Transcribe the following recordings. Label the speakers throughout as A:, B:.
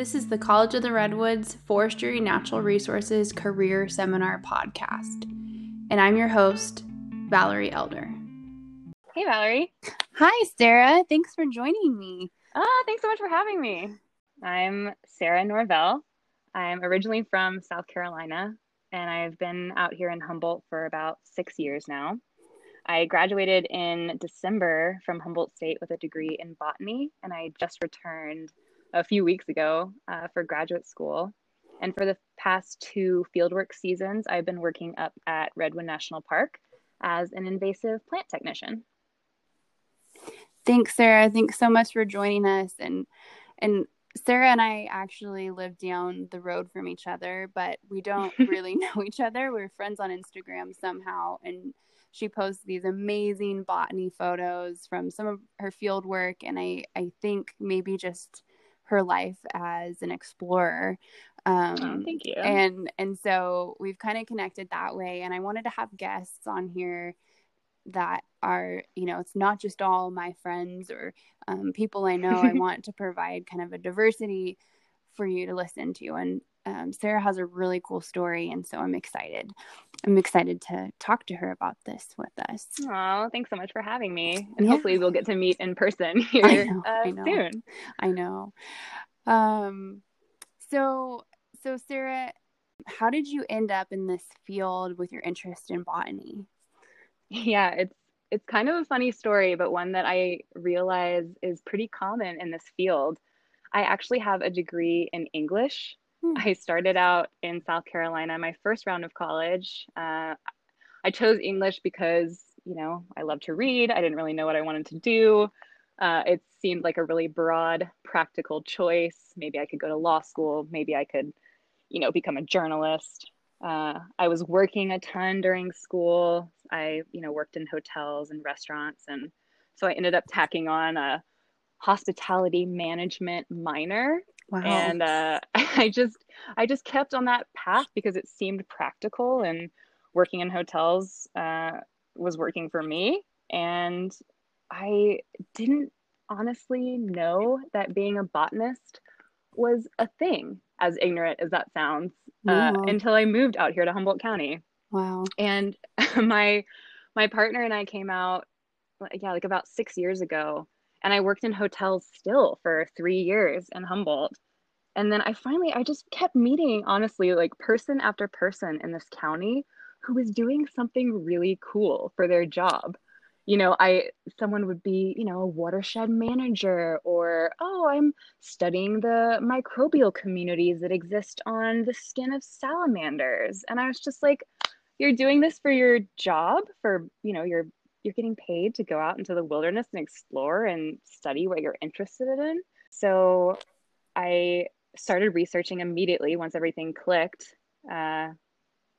A: This is the College of the Redwoods Forestry Natural Resources Career Seminar Podcast. And I'm your host, Valerie Elder.
B: Hey, Valerie.
A: Hi, Sarah. Thanks for joining me.
B: Ah, thanks so much for having me. I'm Sarah Norvell. I'm originally from South Carolina, and I've been out here in Humboldt for about six years now. I graduated in December from Humboldt State with a degree in botany, and I just returned a few weeks ago uh, for graduate school. And for the past two fieldwork seasons, I've been working up at Redwood National Park as an invasive plant technician.
A: Thanks, Sarah. Thanks so much for joining us. And and Sarah and I actually live down the road from each other, but we don't really know each other. We're friends on Instagram somehow, and she posts these amazing botany photos from some of her field work, and I I think maybe just her life as an explorer.
B: Um, oh, thank you.
A: And and so we've kind of connected that way. And I wanted to have guests on here that are you know it's not just all my friends or um, people I know. I want to provide kind of a diversity for you to listen to. And um, Sarah has a really cool story, and so I'm excited. I'm excited to talk to her about this with us.
B: Oh, thanks so much for having me, and yeah. hopefully we'll get to meet in person here I know, uh, I know. soon.
A: I know. Um, so so Sarah, how did you end up in this field with your interest in botany?
B: Yeah, it's it's kind of a funny story, but one that I realize is pretty common in this field. I actually have a degree in English Hmm. I started out in South Carolina, my first round of college. Uh, I chose English because, you know, I love to read. I didn't really know what I wanted to do. Uh, it seemed like a really broad, practical choice. Maybe I could go to law school. Maybe I could, you know, become a journalist. Uh, I was working a ton during school. I, you know, worked in hotels and restaurants. And so I ended up tacking on a hospitality management minor Wow. And uh, I just I just kept on that path because it seemed practical and working in hotels uh, was working for me. And I didn't honestly know that being a botanist was a thing, as ignorant as that sounds, uh, until I moved out here to Humboldt County.
A: Wow.
B: And my my partner and I came out, yeah, like about six years ago and I worked in hotels still for three years in Humboldt. And then I finally, I just kept meeting, honestly, like person after person in this county who was doing something really cool for their job. You know, I, someone would be, you know, a watershed manager, or, oh, I'm studying the microbial communities that exist on the skin of salamanders. And I was just like, you're doing this for your job, for, you know, your you're getting paid to go out into the wilderness and explore and study what you're interested in. So I started researching immediately once everything clicked uh,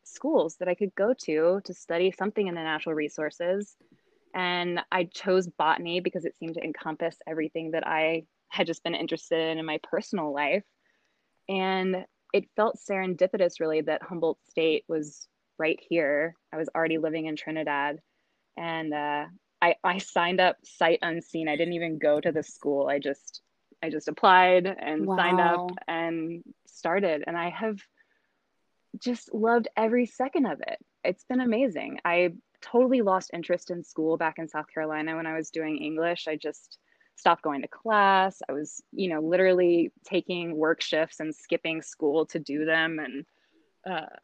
B: schools that I could go to to study something in the natural resources. And I chose botany because it seemed to encompass everything that I had just been interested in in my personal life. And it felt serendipitous, really, that Humboldt State was right here. I was already living in Trinidad and uh, I I signed up sight unseen. I didn't even go to the school. I just I just applied and wow. signed up and started, and I have just loved every second of it. It's been amazing. I totally lost interest in school back in South Carolina when I was doing English. I just stopped going to class. I was, you know, literally taking work shifts and skipping school to do them. And uh,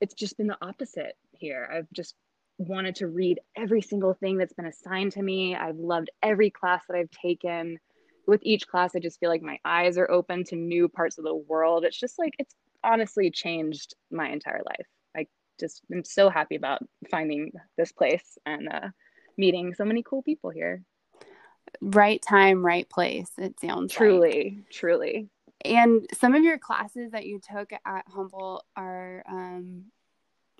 B: it's just been the opposite here. I've just wanted to read every single thing that's been assigned to me. I've loved every class that I've taken. With each class, I just feel like my eyes are open to new parts of the world. It's just like it's honestly changed my entire life. I just am so happy about finding this place and uh, meeting so many cool people here.
A: Right time, right place. It sounds
B: truly, like. truly.
A: And some of your classes that you took at Humboldt are um,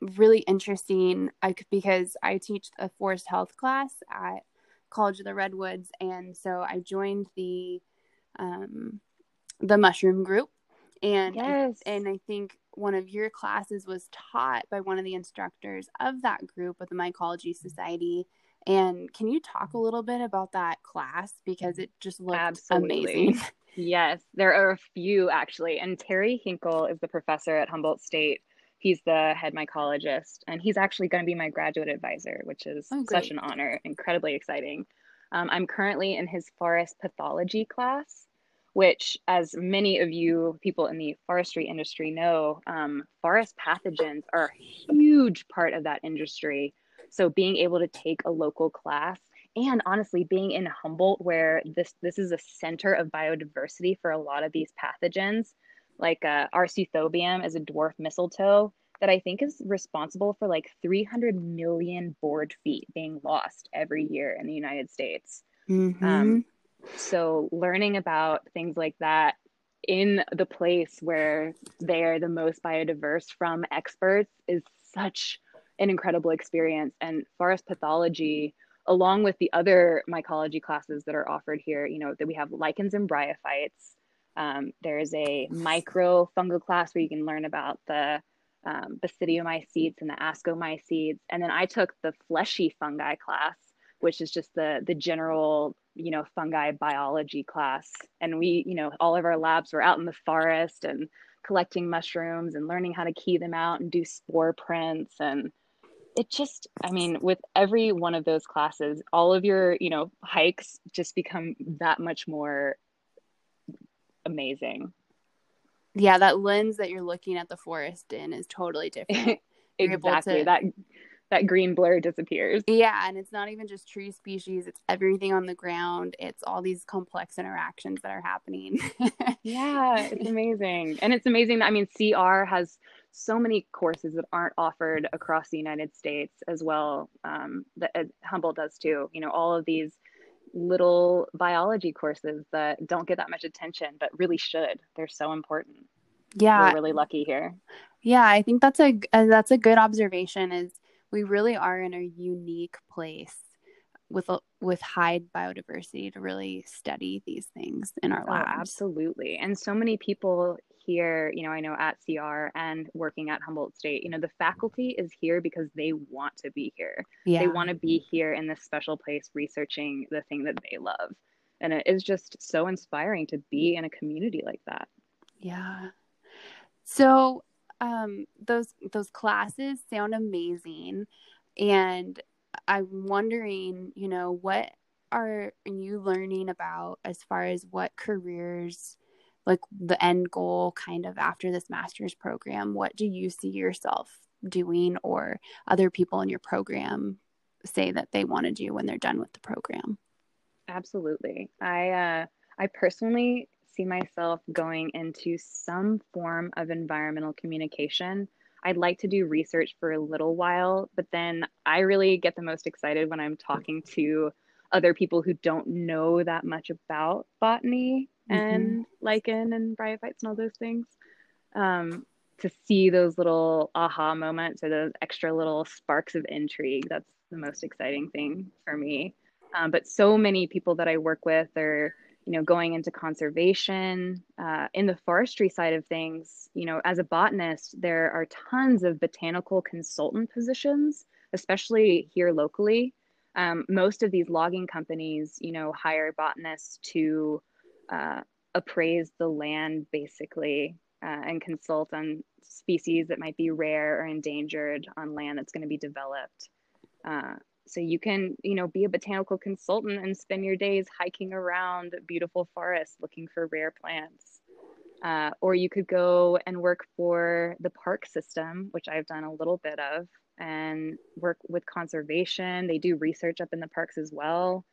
A: really interesting I, because I teach a forest health class at College of the Redwoods, and so I joined the um, the mushroom group, and
B: yes.
A: I, and I think one of your classes was taught by one of the instructors of that group of the Mycology Society, And can you talk a little bit about that class because it just looked
B: Absolutely.
A: amazing?
B: Yes, there are a few actually. And Terry Henkel is the professor at Humboldt State. He's the head mycologist, and he's actually going to be my graduate advisor, which is
A: Oh,
B: such an honor, incredibly exciting. Um, I'm currently in his forest pathology class, which, as many of you people in the forestry industry know, um, forest pathogens are a huge part of that industry. So, being able to take a local class and honestly being in Humboldt where this this is a center of biodiversity for a lot of these pathogens like uh, Arceuthobium is a dwarf mistletoe that I think is responsible for like 300 million board feet being lost every year in the United States.
A: Mm-hmm.
B: Um, so learning about things like that in the place where they are the most biodiverse from experts is such an incredible experience. And forest pathology, along with the other mycology classes that are offered here, you know, that we have lichens and bryophytes. Um, there's a micro fungal class where you can learn about the um, basidiomycetes and the ascomycetes. And then I took the fleshy fungi class, which is just the the general you know fungi biology class and we you know all of our labs were out in the forest and collecting mushrooms and learning how to key them out and do spore prints and it just i mean with every one of those classes all of your you know hikes just become that much more amazing
A: Yeah, that lens that you're looking at the forest in is totally different.
B: Exactly
A: to-
B: that that green blur disappears
A: Yeah, and it's not even just tree species, it's everything on the ground. It's all these complex interactions that are happening.
B: Yeah, it's amazing. And it's amazing that, I mean, CR has so many courses that aren't offered across the United States as well. Um, that uh, Humboldt does too. You know, all of these little biology courses that don't get that much attention, but really should. They're so important.
A: yeah,
B: We're really lucky here.
A: Yeah, I think that's a uh, that's a good observation. Is we really are in a unique place with a, with high biodiversity to really study these things in our
B: Oh,
A: labs.
B: absolutely. And so many people here, you know, I know at CR and working at Humboldt State, you know, the faculty is here because they want to be here.
A: Yeah,
B: They want to be here in this special place researching the thing that they love. And it is just so inspiring to be in a community like that.
A: yeah. So, um, those those classes sound amazing, and I'm wondering, you know, what are you learning about as far as what careers, like the end goal, kind of after this master's program? What do you see yourself doing, or other people in your program say that they want to do when they're done with the program?
B: Absolutely. I uh, I personally see myself going into some form of environmental communication. I'd like to do research for a little while, but then I really get the most excited when I'm talking to other people who don't know that much about botany and lichen and bryophytes and all those things. Um, to see those little aha moments or those extra little sparks of intrigue, that's the most exciting thing for me. Um, but so many people that I work with are, you know, going into conservation. Uh, in the forestry side of things, you know, as a botanist, there are tons of botanical consultant positions, especially here locally. Um, most of these logging companies, you know, hire botanists to uh, appraise the land basically uh, and consult on species that might be rare or endangered on land that's going to be developed. Uh, so you can, you know, be a botanical consultant and spend your days hiking around beautiful forests looking for rare plants. Uh, or you could go and work for the park system, which I've done a little bit of, and work with conservation. They do research up in the parks as well,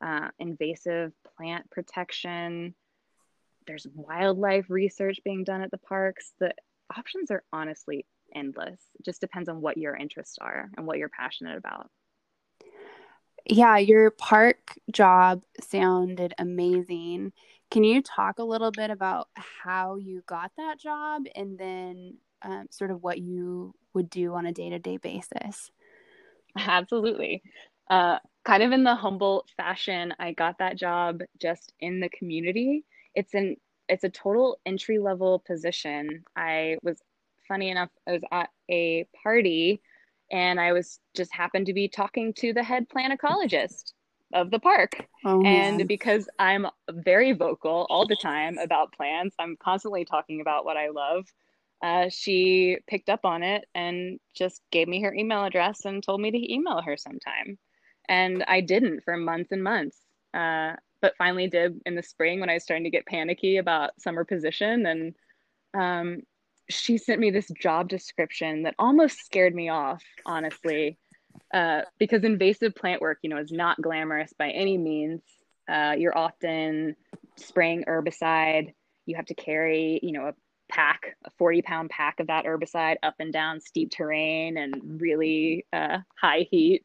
B: uh, invasive plant protection. There's wildlife research being done at the parks. The options are honestly endless. It just depends on what your interests are and what you're passionate about.
A: Yeah, your park job sounded amazing. Can you talk a little bit about how you got that job and then um, sort of what you would do on a day to day basis?
B: Absolutely. Uh, kind of in the Humboldt fashion, I got that job just in the community. It's an it's a total entry level position. I was funny enough, I was at a party and I was just happened to be talking to the head plant ecologist of the park.
A: Oh,
B: and
A: man.
B: because I'm very vocal all the time about plants, I'm constantly talking about what I love. Uh, she picked up on it and just gave me her email address and told me to email her sometime. And I didn't for months and months, uh, but finally did in the spring when I was starting to get panicky about summer position. And um, she sent me this job description that almost scared me off, honestly, uh, because invasive plant work, you know, is not glamorous by any means. Uh, you're often spraying herbicide. You have to carry, you know, a pack, a 40 pound pack of that herbicide up and down steep terrain and really uh, high heat.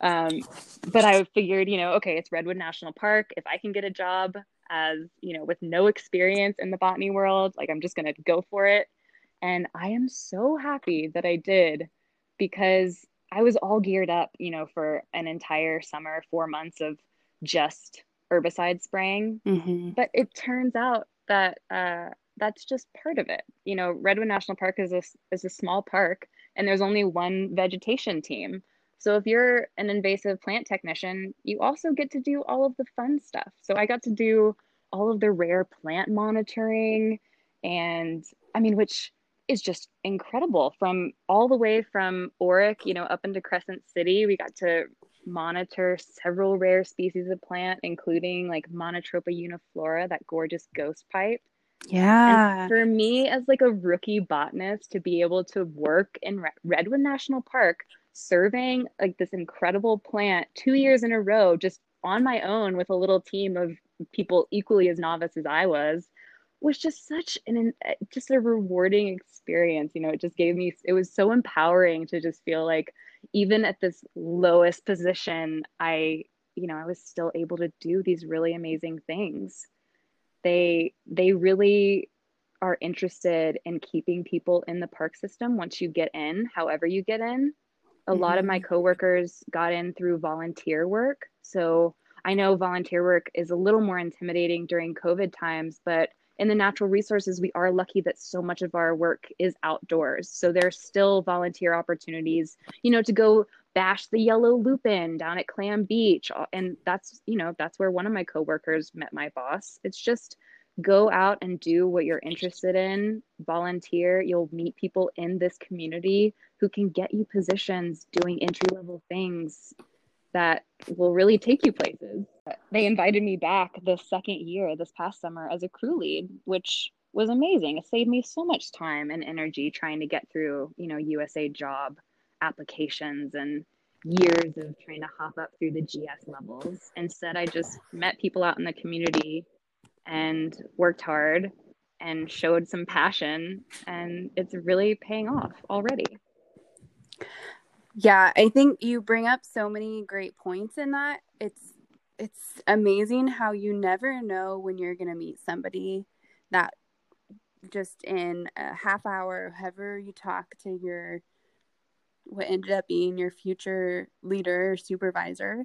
B: Um, but I figured, you know, okay, it's Redwood National Park. If I can get a job as, you know, with no experience in the botany world, like I'm just going to go for it. And I am so happy that I did because I was all geared up, you know, for an entire summer, four months of just herbicide spraying.
A: Mm-hmm.
B: But it turns out that uh, that's just part of it. You know, Redwood National Park is a, is a small park and there's only one vegetation team. So if you're an invasive plant technician, you also get to do all of the fun stuff. So I got to do all of the rare plant monitoring and I mean, which is just incredible from all the way from Orick, you know, up into Crescent City. We got to monitor several rare species of plant, including like Monotropa uniflora, that gorgeous ghost pipe.
A: Yeah.
B: And for me, as like a rookie botanist, to be able to work in Re- Redwood National Park, surveying like this incredible plant two years in a row, just on my own with a little team of people equally as novice as I was, was just such an eh, just a rewarding experience. You know, it just gave me it was so empowering to just feel like even at this lowest position, I you know I was still able to do these really amazing things they they really are interested in keeping people in the park system once you get in, however you get in. A mm-hmm. lot of my mm-hmm. coworkers got in through volunteer work. So I know volunteer work is a little more intimidating during COVID times, but in the natural resources, we are lucky that so much of our work is outdoors. So there's still volunteer opportunities, you know, to go bash the yellow lupin down at Clam Beach. And that's, you know, that's where one of my coworkers met my boss. It's just go out and do what you're interested in, volunteer. You'll meet people in this community who can get you positions doing entry level things that will really take you places. They invited me back the second year this past summer as a crew lead, which was amazing. It saved me so much time and energy trying to get through, you know, USA job applications and years of trying to hop up through the GS levels. Instead, I just met people out in the community and worked hard and showed some passion, and it's really paying off already.
A: Yeah, I think you bring up so many great points in that. It's it's amazing how you never know when you're going to meet somebody that just in a half hour however you talk to your what ended up being your future leader or supervisor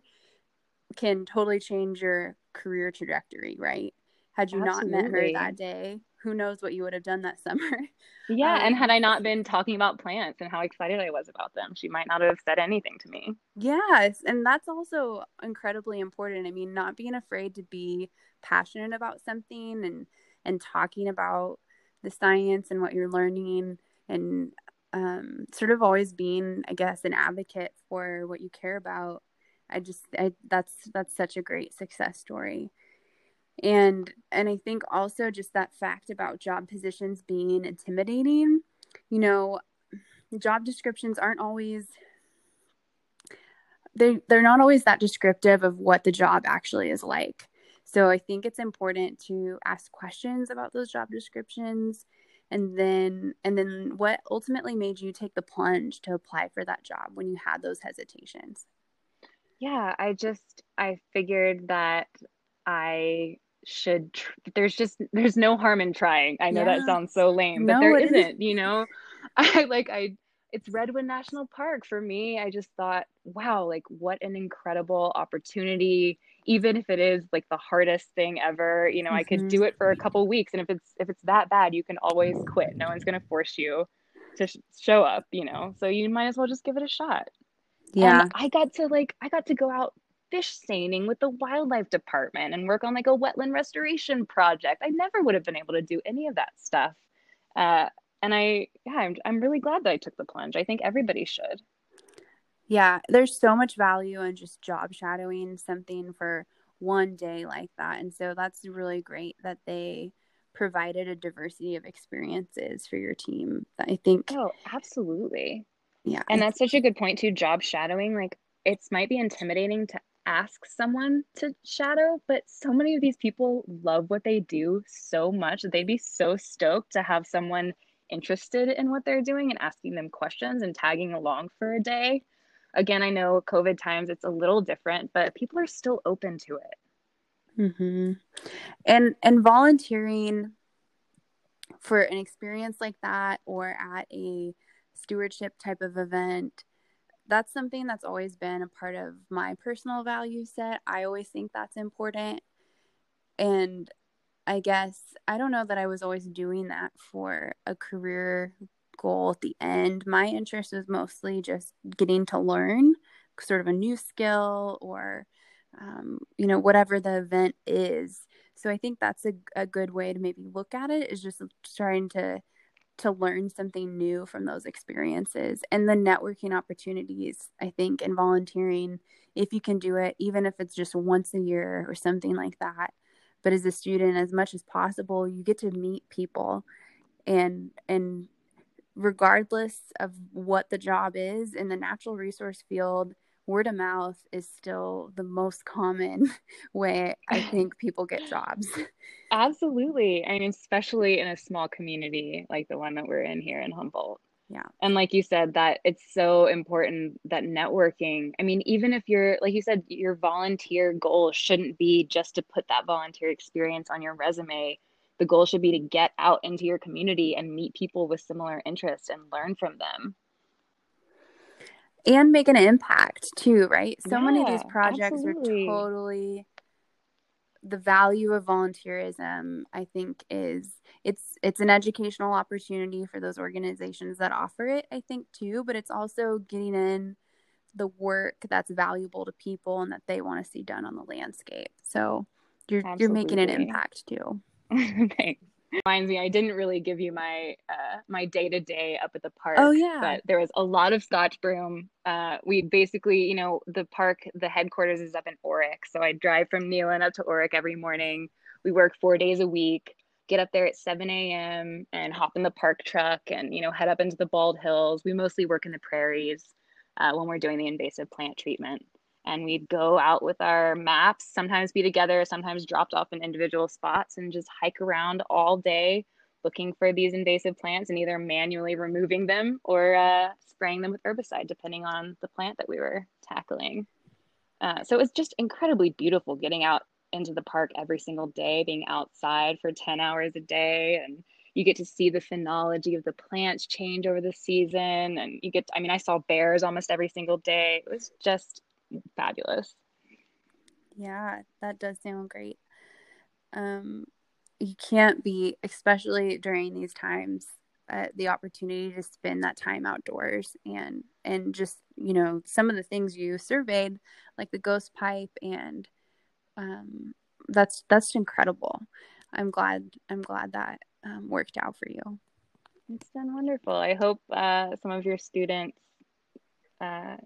A: can totally change your career trajectory, right? Had you Absolutely. not met her that day, who knows what you would have done that summer.
B: Yeah, um, and had I not been talking about plants and how excited I was about them, she might not have said anything to me.
A: Yes, and that's also incredibly important. I mean, not being afraid to be passionate about something and and talking about the science and what you're learning and um, sort of always being, I guess, an advocate for what you care about. I just, I, that's that's such a great success story, and and I think also just that fact about job positions being intimidating. You know, job descriptions aren't always they they're not always that descriptive of what the job actually is like. So I think it's important to ask questions about those job descriptions and then and then what ultimately made you take the plunge to apply for that job when you had those hesitations
B: yeah i just i figured that i should tr- there's just there's no harm in trying i know yeah. that sounds so lame but no, there isn't you know i like i it's Redwood National Park for me. I just thought, wow, like what an incredible opportunity. Even if it is like the hardest thing ever, you know, mm-hmm. I could do mm-hmm. it for a couple weeks and if it's if it's that bad, you can always quit. No one's going to force you to sh- show up, you know. So you might as well just give it a shot.
A: Yeah.
B: And I got to like I got to go out fish seining with the wildlife department and work on like a wetland restoration project. I never would have been able to do any of that stuff. Uh, and I yeah, I'm I'm really glad that I took the plunge. I think everybody should.
A: Yeah, there's so much value in just job shadowing something for one day like that. And so that's really great that they provided a diversity of experiences for your team. I think
B: Oh, absolutely.
A: yeah.
B: And that's such a good point too, job shadowing. Like it might be intimidating to ask someone to shadow, but so many of these people love what they do so much that they'd be so stoked to have someone interested in what they're doing and asking them questions and tagging along for a day. Again, I know COVID times it's a little different, but people are still open to it.
A: hmm And and volunteering for an experience like that or at a stewardship type of event, that's something that's always been a part of my personal value set. I always think that's important. And I guess I don't know that I was always doing that for a career goal at the end. My interest was mostly just getting to learn sort of a new skill or um, you know whatever the event is so i think that's a, a good way to maybe look at it is just trying to to learn something new from those experiences. And the networking opportunities i think and volunteering if you can do it even if it's just once a year or something like that but as a student as much as possible you get to meet people and and regardless of what the job is in the natural resource field word of mouth is still the most common way I think people get jobs.
B: Absolutely. I mean, especially in a small community like the one that we're in here in Humboldt.
A: Yeah.
B: And like you said, that it's so important that networking, I mean, even if you're, like you said, your volunteer goal shouldn't be just to put that volunteer experience on your resume. The goal should be to get out into your community and meet people with similar interests and learn from them.
A: And make an impact too, right? So many of these projects
B: absolutely.
A: are totally the value of volunteerism i think is it's it's an educational opportunity for those organizations that offer it i think too but it's also getting in the work that's valuable to people and that they want to see done on the landscape so you're you're making an impact too
B: Thanks. Reminds me, I didn't really give you my uh, my day to day up at the park.
A: Oh, yeah.
B: but there was a lot of Scotch broom. Uh, we basically, you know, the park, the headquarters is up in Orick, so I drive from Neelan up to Orick every morning. We work four days a week. Get up there at 7 a.m. and hop in the park truck and you know head up into the Bald Hills. We mostly work in the prairies uh, when we're doing the invasive plant treatment and we'd go out with our maps, sometimes be together, sometimes dropped off in individual spots, and just hike around all day looking for these invasive plants and either manually removing them or uh, spraying them with herbicide, depending on the plant that we were tackling. Uh, so it was just incredibly beautiful getting out into the park every single day, being outside for 10 hours a day and you get to see the phenology of the plants change over the season and you get i mean i saw bears almost every single day it was just fabulous.
A: Yeah, that does sound great. Um, you can't be, especially during these times, uh, the opportunity to spend that time outdoors and and just you know some of the things you surveyed, like the ghost pipe, and um, that's that's incredible. I'm glad I'm glad that um, worked out for you.
B: It's been wonderful. I hope uh, some of your students uh,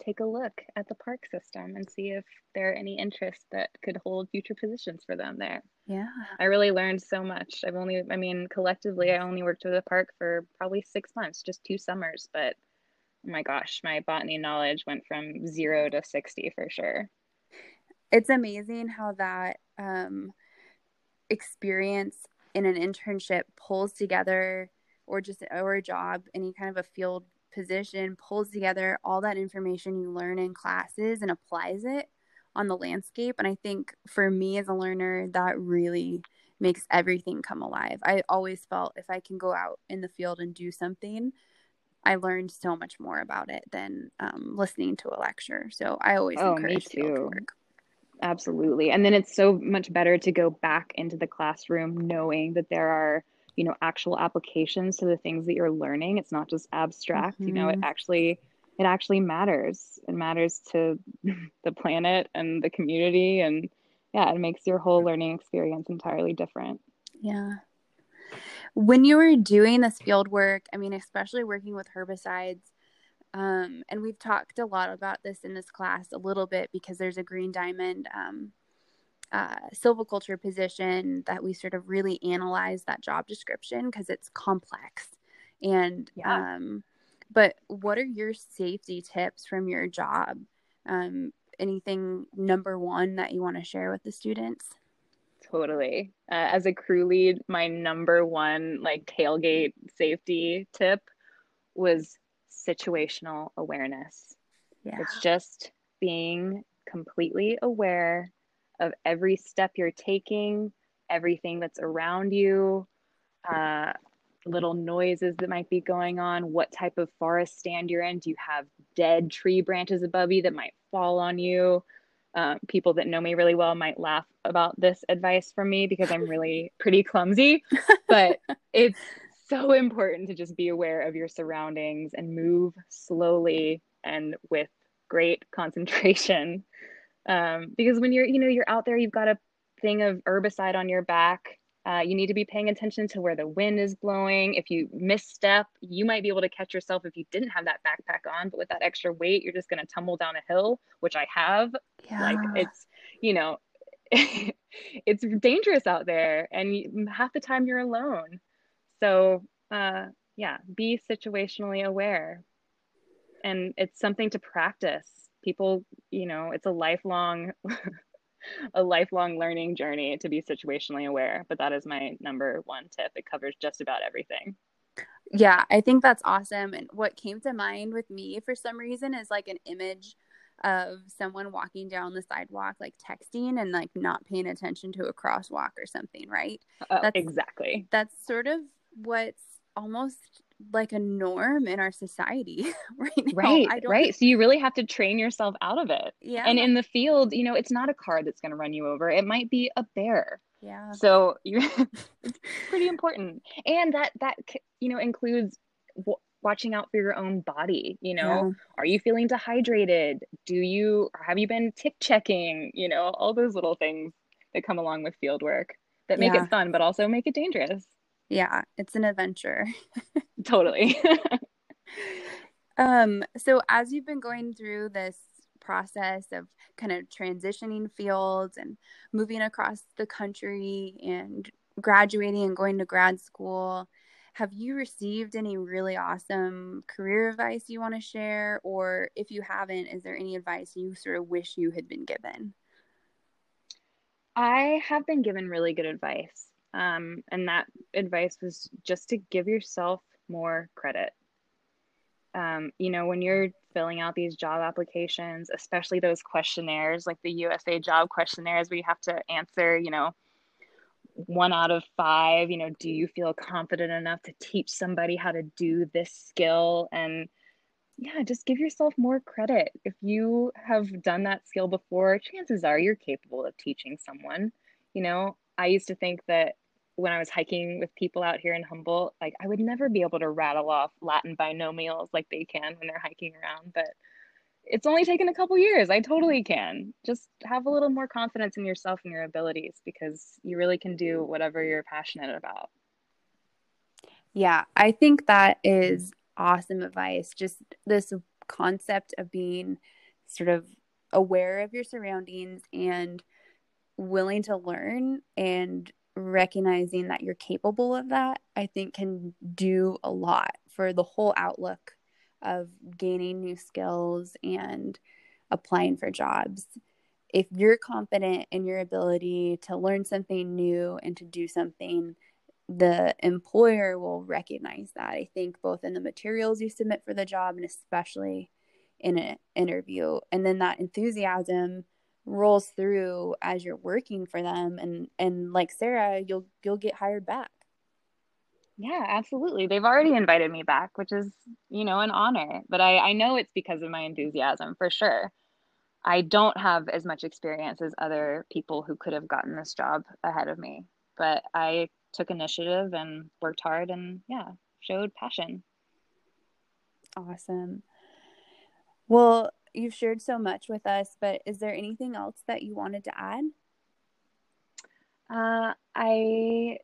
B: take a look at the park system and see if there are any interests that could hold future positions for them there.
A: Yeah,
B: I really learned so much. I've only, I mean, collectively, I only worked with the park for probably six months, just two summers, but oh my gosh, my botany knowledge went from zero to 60 for sure.
A: it's amazing how that um, experience in an internship pulls together or just or a job any kind of a field position pulls together all that information you learn in classes and applies it on the landscape. And i think for me as a learner that really makes everything come alive. I always felt if i can go out in the field and do something i learned so much more about it than um, listening to a lecture. So i always
B: Oh, me
A: encourage field work.
B: Absolutely. And then it's so much better to go back into the classroom knowing that there are you know actual applications to the things that you're learning it's not just abstract mm-hmm. you know it mm-hmm. actually it actually matters it matters to the planet and the community and yeah it makes your whole learning experience entirely different
A: yeah when you were doing this field work i mean especially working with herbicides um, and we've talked a lot about this in this class a little bit because there's a green diamond um, uh, silviculture position that we sort of really analyze that job description because it's complex. And, yeah. um, but what are your safety tips from your job? Um, anything number one that you want to share with the students?
B: Totally. Uh, as a crew lead, my number one like tailgate safety tip was situational awareness. Yeah. It's just being completely aware of every step you're taking, everything that's around you, uh, little noises that might be going on, what type of forest stand you're in. Do you have dead tree branches above you that might fall on you? Uh, people that know me really well might laugh about this advice from me because I'm really pretty clumsy, but it's so important to just be aware of your surroundings and move slowly and with great concentration um, because when you're you know you're out there you've got a thing of herbicide on your back uh, you need to be paying attention to where the wind is blowing. If you misstep you might be able to catch yourself if you didn't have that backpack on but with that extra weight you're just going to tumble down a hill which i have. Yeah. like it's you know it's dangerous out there and you, half the time you're alone. So uh, yeah be situationally aware. And it's something to practice people you know it's a lifelong a lifelong learning journey to be situationally aware but that is my number one tip. It covers just about everything.
A: Yeah i think that's awesome. And what came to mind with me for some reason is like an image of someone walking down the sidewalk like texting and like not paying attention to a crosswalk or something right?
B: Uh, that's exactly.
A: that's sort of what's almost like a norm in our society right now.
B: right right. So you really have to train yourself out of it. Yeah. And in the field you know it's not a car that's going to run you over. It might be a bear.
A: Yeah.
B: So you're it's pretty important. And that that you know includes w- watching out for your own body you know? Yeah. are you feeling dehydrated? Do you have you been tick checking you know all those little things that come along with field work that make yeah. it fun but also make it dangerous?
A: Yeah, it's an adventure.
B: Totally.
A: um, so as you've been going through this process of kind of transitioning fields and moving across the country and graduating and going to grad school, have you received any really awesome career advice you want to share? Or if you haven't, is there any advice you sort of wish you had been given?
B: I have been given really good advice. Um, and that advice was just to give yourself more credit. Um, you know, when you're filling out these job applications, especially those questionnaires like the USA job questionnaires where you have to answer, you know, one out of five, you know, do you feel confident enough to teach somebody how to do this skill? And yeah, just give yourself more credit. If you have done that skill before, chances are you're capable of teaching someone. You know, I used to think that when I was hiking with people out here in Humboldt, like I would never be able to rattle off Latin binomials like they can when they're hiking around, but it's only taken a couple years. I totally can. Just have a little more confidence in yourself and your abilities because you really can do whatever you're passionate about.
A: Yeah, I think that is mm-hmm. awesome advice. Just this concept of being sort of aware of your surroundings and willing to learn and recognizing that you're capable of that, I think can do a lot for the whole outlook of gaining new skills and applying for jobs. If you're confident in your ability to learn something new and to do something, the employer will recognize that. I think both in the materials you submit for the job and especially in an interview. And then that enthusiasm rolls through as you're working for them and and like Sarah you'll you'll get hired back.
B: Yeah, absolutely. They've already invited me back, which is, you know, an honor. But I, I know it's because of my enthusiasm for sure. I don't have as much experience as other people who could have gotten this job ahead of me, but I took initiative and worked hard and yeah, showed passion.
A: Awesome. Well, you've shared so much with us, but is there anything else that you wanted to add?
B: Uh, I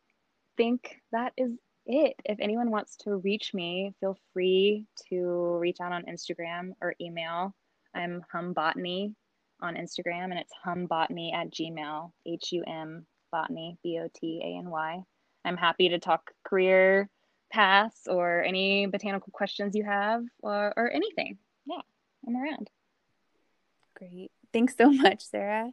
B: think that is it. If anyone wants to reach me, feel free to reach out on Instagram or email. I'm humbotany on Instagram and it's humbotany at gmail, H U M botany, B O T A N Y. I'm happy to talk career paths or any botanical questions you have or, or anything. Yeah, I'm around.
A: Great. Thanks so much, Sarah.